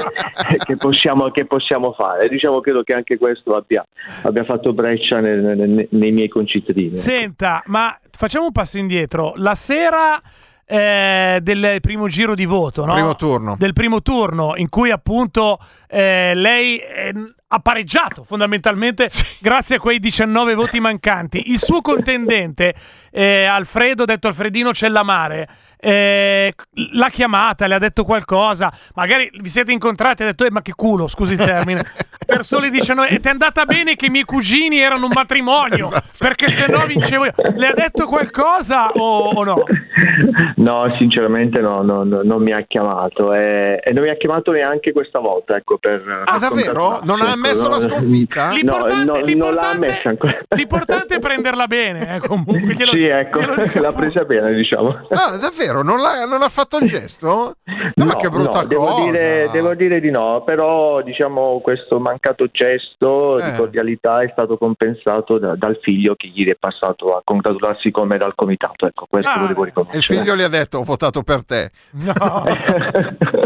che possiamo, che possiamo fare. Diciamo credo che anche questo abbia, abbia fatto breccia nel- nel- nei miei concittadini. Senta, ma facciamo un passo indietro. La sera eh, del primo giro di voto, no? Primo turno. Del primo turno, in cui appunto eh, lei eh, ha pareggiato fondamentalmente grazie a quei 19 voti mancanti. Il suo contendente, eh, Alfredo, detto Alfredino Cellamare, eh, l'ha chiamata, le ha detto qualcosa. Magari vi siete incontrati e ha detto, eh, ma che culo, scusi il termine. per soli 19 e ti è andata bene che i miei cugini erano un matrimonio perché se no vincevo io le ha detto qualcosa o, o no? No, sinceramente no, no, no, non mi ha chiamato e, e non mi ha chiamato neanche questa volta. Ecco, per Ah, davvero? Non ha ammesso la sconfitta? No, L'importante- no, non l'ha ammessa ancora. L'importante è prenderla bene, eh, comunque. glielo- sì, ecco, glielo l'ha presa bene, diciamo. Ah, davvero? Non, l'ha- non ha fatto il gesto? No, ma che brutta no, devo cosa. Dire, devo dire di no, però diciamo questo mancato gesto Eh. di cordialità è stato compensato da- dal figlio che ieri è passato a congratularsi con me dal comitato. Ecco, questo Ah, lo devo E il riconoscere. figlio gli ha detto ho votato per te. No.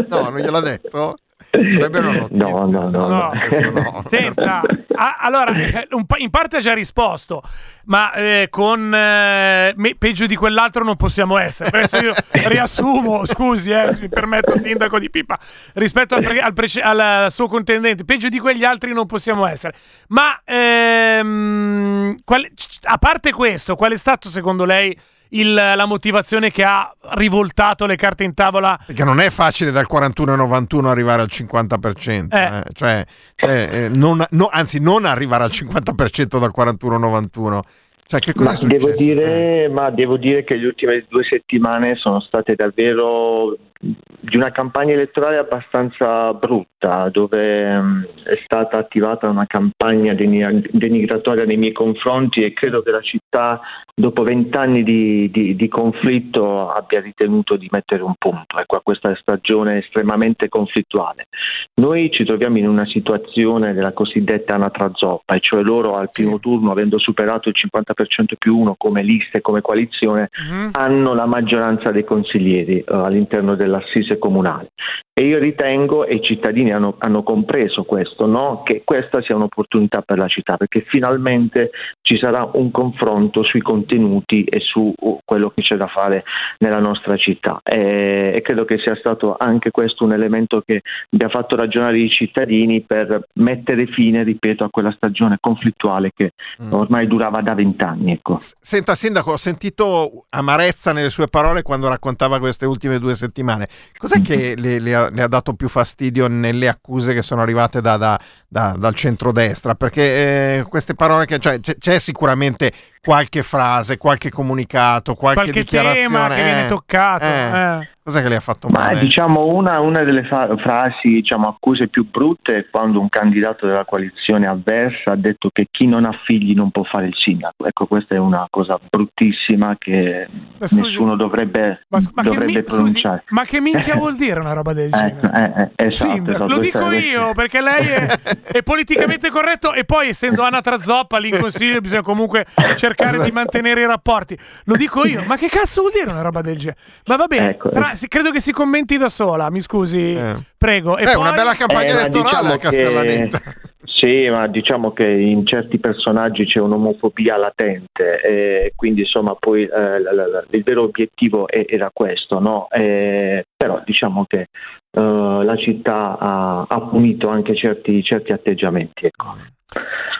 no, non gliel'ha detto? Sarebbe una notizia. No, no, no. No. questo no. Senta, a- allora, eh, in parte ha già risposto, ma eh, con eh, me- peggio di quell'altro non possiamo essere. Adesso io riassumo, scusi, eh, mi permetto, sindaco di Pipa, rispetto al, pre- al prece- al suo contendente, peggio di quegli altri non possiamo essere. Ma ehm, qual- a parte questo, qual è stato secondo lei il- la motivazione che ha rivoltato le carte in tavola Perché non è facile dal 41,91 arrivare al 50%, Eh. eh, cioè, eh, eh, non- no- anzi non arrivare al 50% dal 41,91. Cioè, che cosa Ma è successo? devo, dire, ma devo dire che le ultime due settimane sono state davvero di una campagna elettorale abbastanza brutta, dove mm, è stata attivata una campagna deni- denigratoria nei miei confronti e credo che la città, dopo vent'anni di, di- di conflitto, abbia ritenuto di mettere un punto. Ecco, a questa stagione estremamente conflittuale. Noi ci troviamo in una situazione della cosiddetta anatra zoppa, e cioè loro al primo turno, avendo superato il 50% più uno come liste, come coalizione, hanno la maggioranza dei consiglieri eh, all'interno dell'assise comunale. E io ritengo, e i cittadini hanno, hanno compreso questo, no? che questa sia un'opportunità per la città, perché finalmente ci sarà un confronto sui contenuti e su uh, quello che c'è da fare nella nostra città. E, e credo che sia stato anche questo un elemento che abbia fatto ragionare i cittadini per mettere fine, ripeto, a quella stagione conflittuale che ormai durava da vent'anni. Ecco. Senta, Sindaco, ho sentito amarezza nelle sue parole quando raccontava queste ultime due settimane. Cos'è che le, le ha, le ha dato più fastidio nelle accuse che sono arrivate da- da- da- dal centrodestra? Perché eh, queste parole che cioè, c'è, c'è sicuramente qualche frase, qualche comunicato, qualche, qualche dichiarazione tema che eh, viene toccato. eh. eh. Cos'è che le ha fatto Ma male? diciamo una, una delle fa- frasi, diciamo, accuse più brutte è quando un candidato della coalizione avversa ha detto che chi non ha figli non può fare il sindaco. Ecco, questa è una cosa bruttissima che Ma scusi, nessuno dovrebbe, Ma, ma che, dovrebbe mi- scusi, pronunciare. ma che minchia vuol dire una roba del genere? Ecco, eh, eh, esatto, Sindaco, esatto, lo dico io perché lei è, è politicamente corretto e poi essendo anatra zoppa lì in consiglio bisogna comunque cercare di mantenere i rapporti. Lo dico io, ma che cazzo vuol dire una roba del genere? Ma va bene, Ecco, tra- si- credo che si commenti da sola, mi scusi, prego. E Beh, poi... una bella campagna Eh, elettorale diciamo a Castellaneta. Sì, ma diciamo che in certi personaggi c'è un'omofobia latente e quindi insomma poi eh, la- la- la- il vero obiettivo è- era questo, no? Eh, però diciamo che eh, la città ha, ha punito anche certi, certi atteggiamenti. Ecco.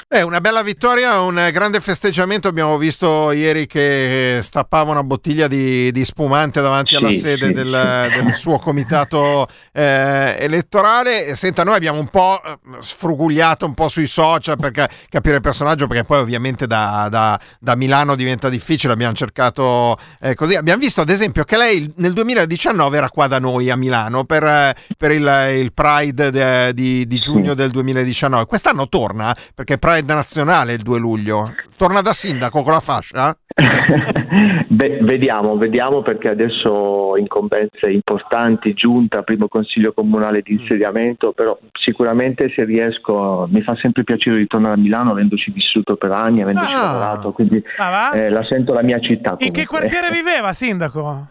È una bella vittoria, un grande festeggiamento. Abbiamo visto ieri che stappava una bottiglia di, di spumante davanti alla Sì, sede sì, del, sì. del suo comitato eh, elettorale. Senta, noi abbiamo un po' eh, sfrugugliato un po' sui social per ca- capire il personaggio, perché poi ovviamente da, da- da Milano diventa difficile. Abbiamo cercato eh, così. Abbiamo visto ad esempio che lei nel 2019 era qua da noi a Milano per, eh, per il, il Pride de- di, di giugno del 2019. Quest'anno torna perché Pride nazionale il 2 luglio. Torna da sindaco con la fascia? Beh, vediamo, vediamo perché adesso incombenze importanti, giunta, primo consiglio comunale di insediamento, però sicuramente se riesco mi fa sempre piacere ritornare a Milano avendoci vissuto per anni, avendoci Ah. lavorato, quindi Ah, eh, la sento la mia città. In che comunque. quartiere viveva, sindaco?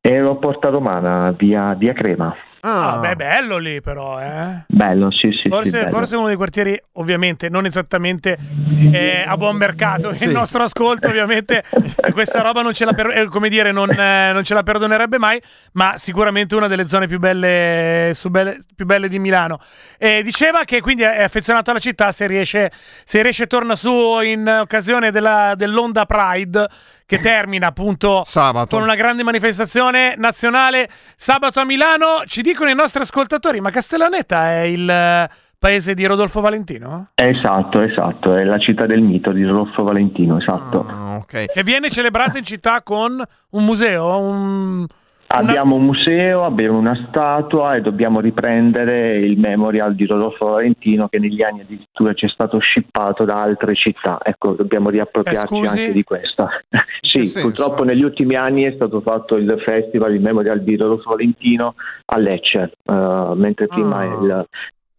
Ero a Porta Romana, via, via Crema. Ah, beh, bello lì però, eh. Bello, sì, sì. sì, Forse, bello. forse uno dei quartieri, ovviamente, non esattamente eh, a buon mercato. Sì. Il nostro ascolto, ovviamente, eh, questa roba non ce la, per- eh, come dire, non, eh, non ce la perdonerebbe mai, ma sicuramente una delle zone più belle, su belle- più belle di Milano. Eh, diceva che quindi è affezionato alla città, se riesce, se riesce torna su in occasione della- dell'Onda Pride, che termina appunto Sabato. con una grande manifestazione nazionale sabato a Milano. Ci dicono i nostri ascoltatori, ma Castellaneta è il eh, paese di Rodolfo Valentino? Esatto, esatto, è la città del mito di Rodolfo Valentino, esatto. Ah, Che viene celebrata in città con un museo, un... Abbiamo un museo, abbiamo una statua e dobbiamo riprendere il memorial di Rodolfo Valentino che negli anni addirittura ci è stato shippato da altre città. Ecco, dobbiamo riappropriarci Eh, anche di questo. sì, purtroppo negli ultimi anni è stato fatto il festival, il memorial di Rodolfo Valentino a Lecce, eh, mentre prima Ah. il,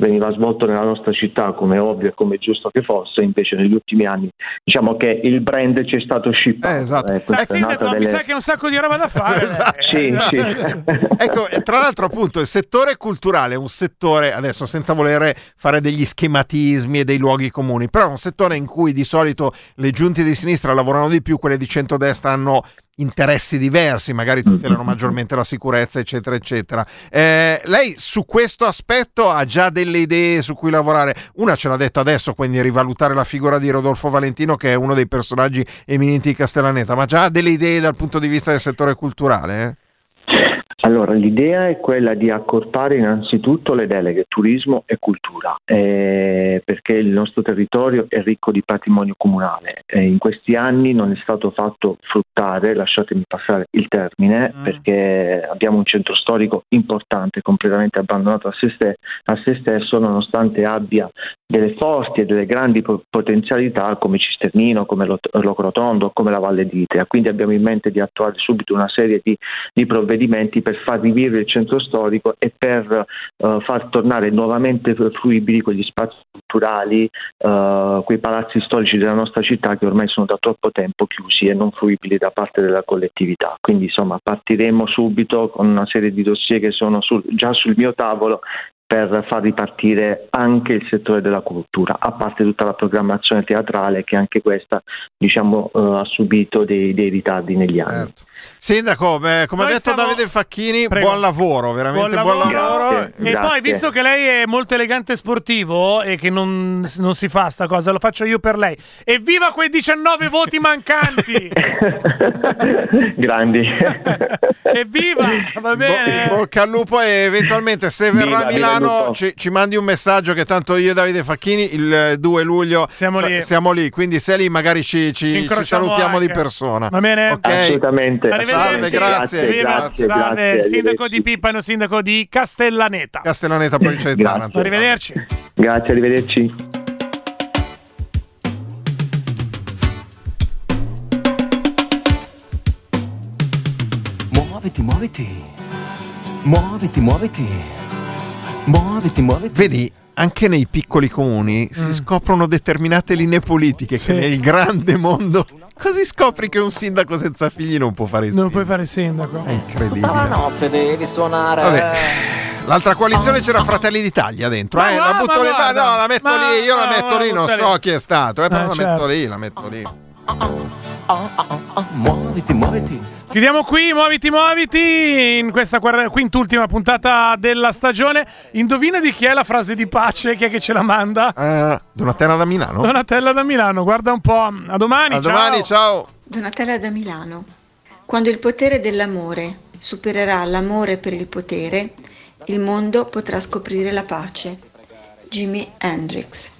veniva svolto nella nostra città come ovvio e come giusto che fosse, invece negli ultimi anni diciamo che il brand ci è stato shippato. Eh, esatto. Sai, sindaco, mi sa che è un sacco di roba da fare. Sì, sì. ecco, tra l'altro appunto il settore culturale è un settore, adesso senza volere fare degli schematismi e dei luoghi comuni, però è un settore in cui di solito le giunte di sinistra lavorano di più, quelle di centrodestra hanno interessi diversi, magari tutelano maggiormente la sicurezza, eccetera, eccetera. Eh, lei su questo aspetto ha già delle idee su cui lavorare? Una ce l'ha detta adesso, quindi rivalutare la figura di Rodolfo Valentino, che è uno dei personaggi eminenti di Castellaneta, ma già ha delle idee dal punto di vista del settore culturale? Eh? Allora, l'idea è quella di accorpare innanzitutto le deleghe turismo e cultura, eh, perché il nostro territorio è ricco di patrimonio comunale. Eh, in questi anni non è stato fatto fruttare, lasciatemi passare il termine, perché abbiamo un centro storico importante, completamente abbandonato a se, ste- a se stesso, nonostante abbia delle forti e delle grandi po- potenzialità come Cisternino, come Lo- Locrotondo, come la Valle d'Itria. Quindi abbiamo in mente di attuare subito una serie di, di provvedimenti per far rivivere il centro storico e per eh, far tornare nuovamente fruibili quegli spazi culturali, eh, quei palazzi storici della nostra città che ormai sono da troppo tempo chiusi e non fruibili da parte della collettività. Quindi insomma partiremo subito con una serie di dossier che sono sul- già sul mio tavolo per far ripartire anche il settore della cultura, a parte tutta la programmazione teatrale che anche questa diciamo, eh, ha subito dei, dei ritardi negli anni. Sindaco, beh, come ha Noi detto stiamo- Davide Facchini, Prego. buon lavoro, veramente buon lavoro. Grazie, E poi, visto che lei è molto elegante e sportivo e che non, non si fa sta cosa, lo faccio io per lei. Evviva quei 19 voti mancanti! Grandi. Evviva! Va bene. Bo- bocca al lupo e eventualmente se verrà Viva, a Milano lupo. ci, ci mandi un messaggio che tanto io e Davide Facchini il eh, 2 luglio Siamo sa- lì. siamo lì, quindi se lì magari ci, ci- ci salutiamo di anche. persona. Va bene? Ok. Assolutamente. Arrivederci. Salve, grazie. Grazie, salve. grazie, Sindaco di Pippano, sindaco di Castellaneta. Castellaneta, provincia di Grazie. Taranto. Arrivederci. Grazie, arrivederci. Muoviti, muoviti. Muoviti, muoviti. Muoviti, muoviti. Vedi, anche nei piccoli comuni si scoprono determinate linee politiche Mm. Sì. che nel grande mondo così scopri che un sindaco senza figli non può fare il Non sindaco. puoi fare il sindaco. È incredibile. Tutta la notte devi suonare. Vabbè. L'altra coalizione c'era Fratelli d'Italia dentro, Ma eh, no, la butto ma lì, ma no, la metto ma- lì, io la metto ma lì, non so lì. chi è stato, eh, però Eh, la certo. metto lì, la metto lì. Muoviti, muoviti. Chiudiamo qui, muoviti, muoviti, in questa quintultima puntata della stagione. Indovina di chi è la frase di pace, chi è che ce la manda? Eh, Donatella da Milano? Donatella da Milano, guarda un po'. A domani, A domani, ciao. Donatella da Milano. Quando il potere dell'amore supererà l'amore per il potere, il mondo potrà scoprire la pace. Jimi Hendrix.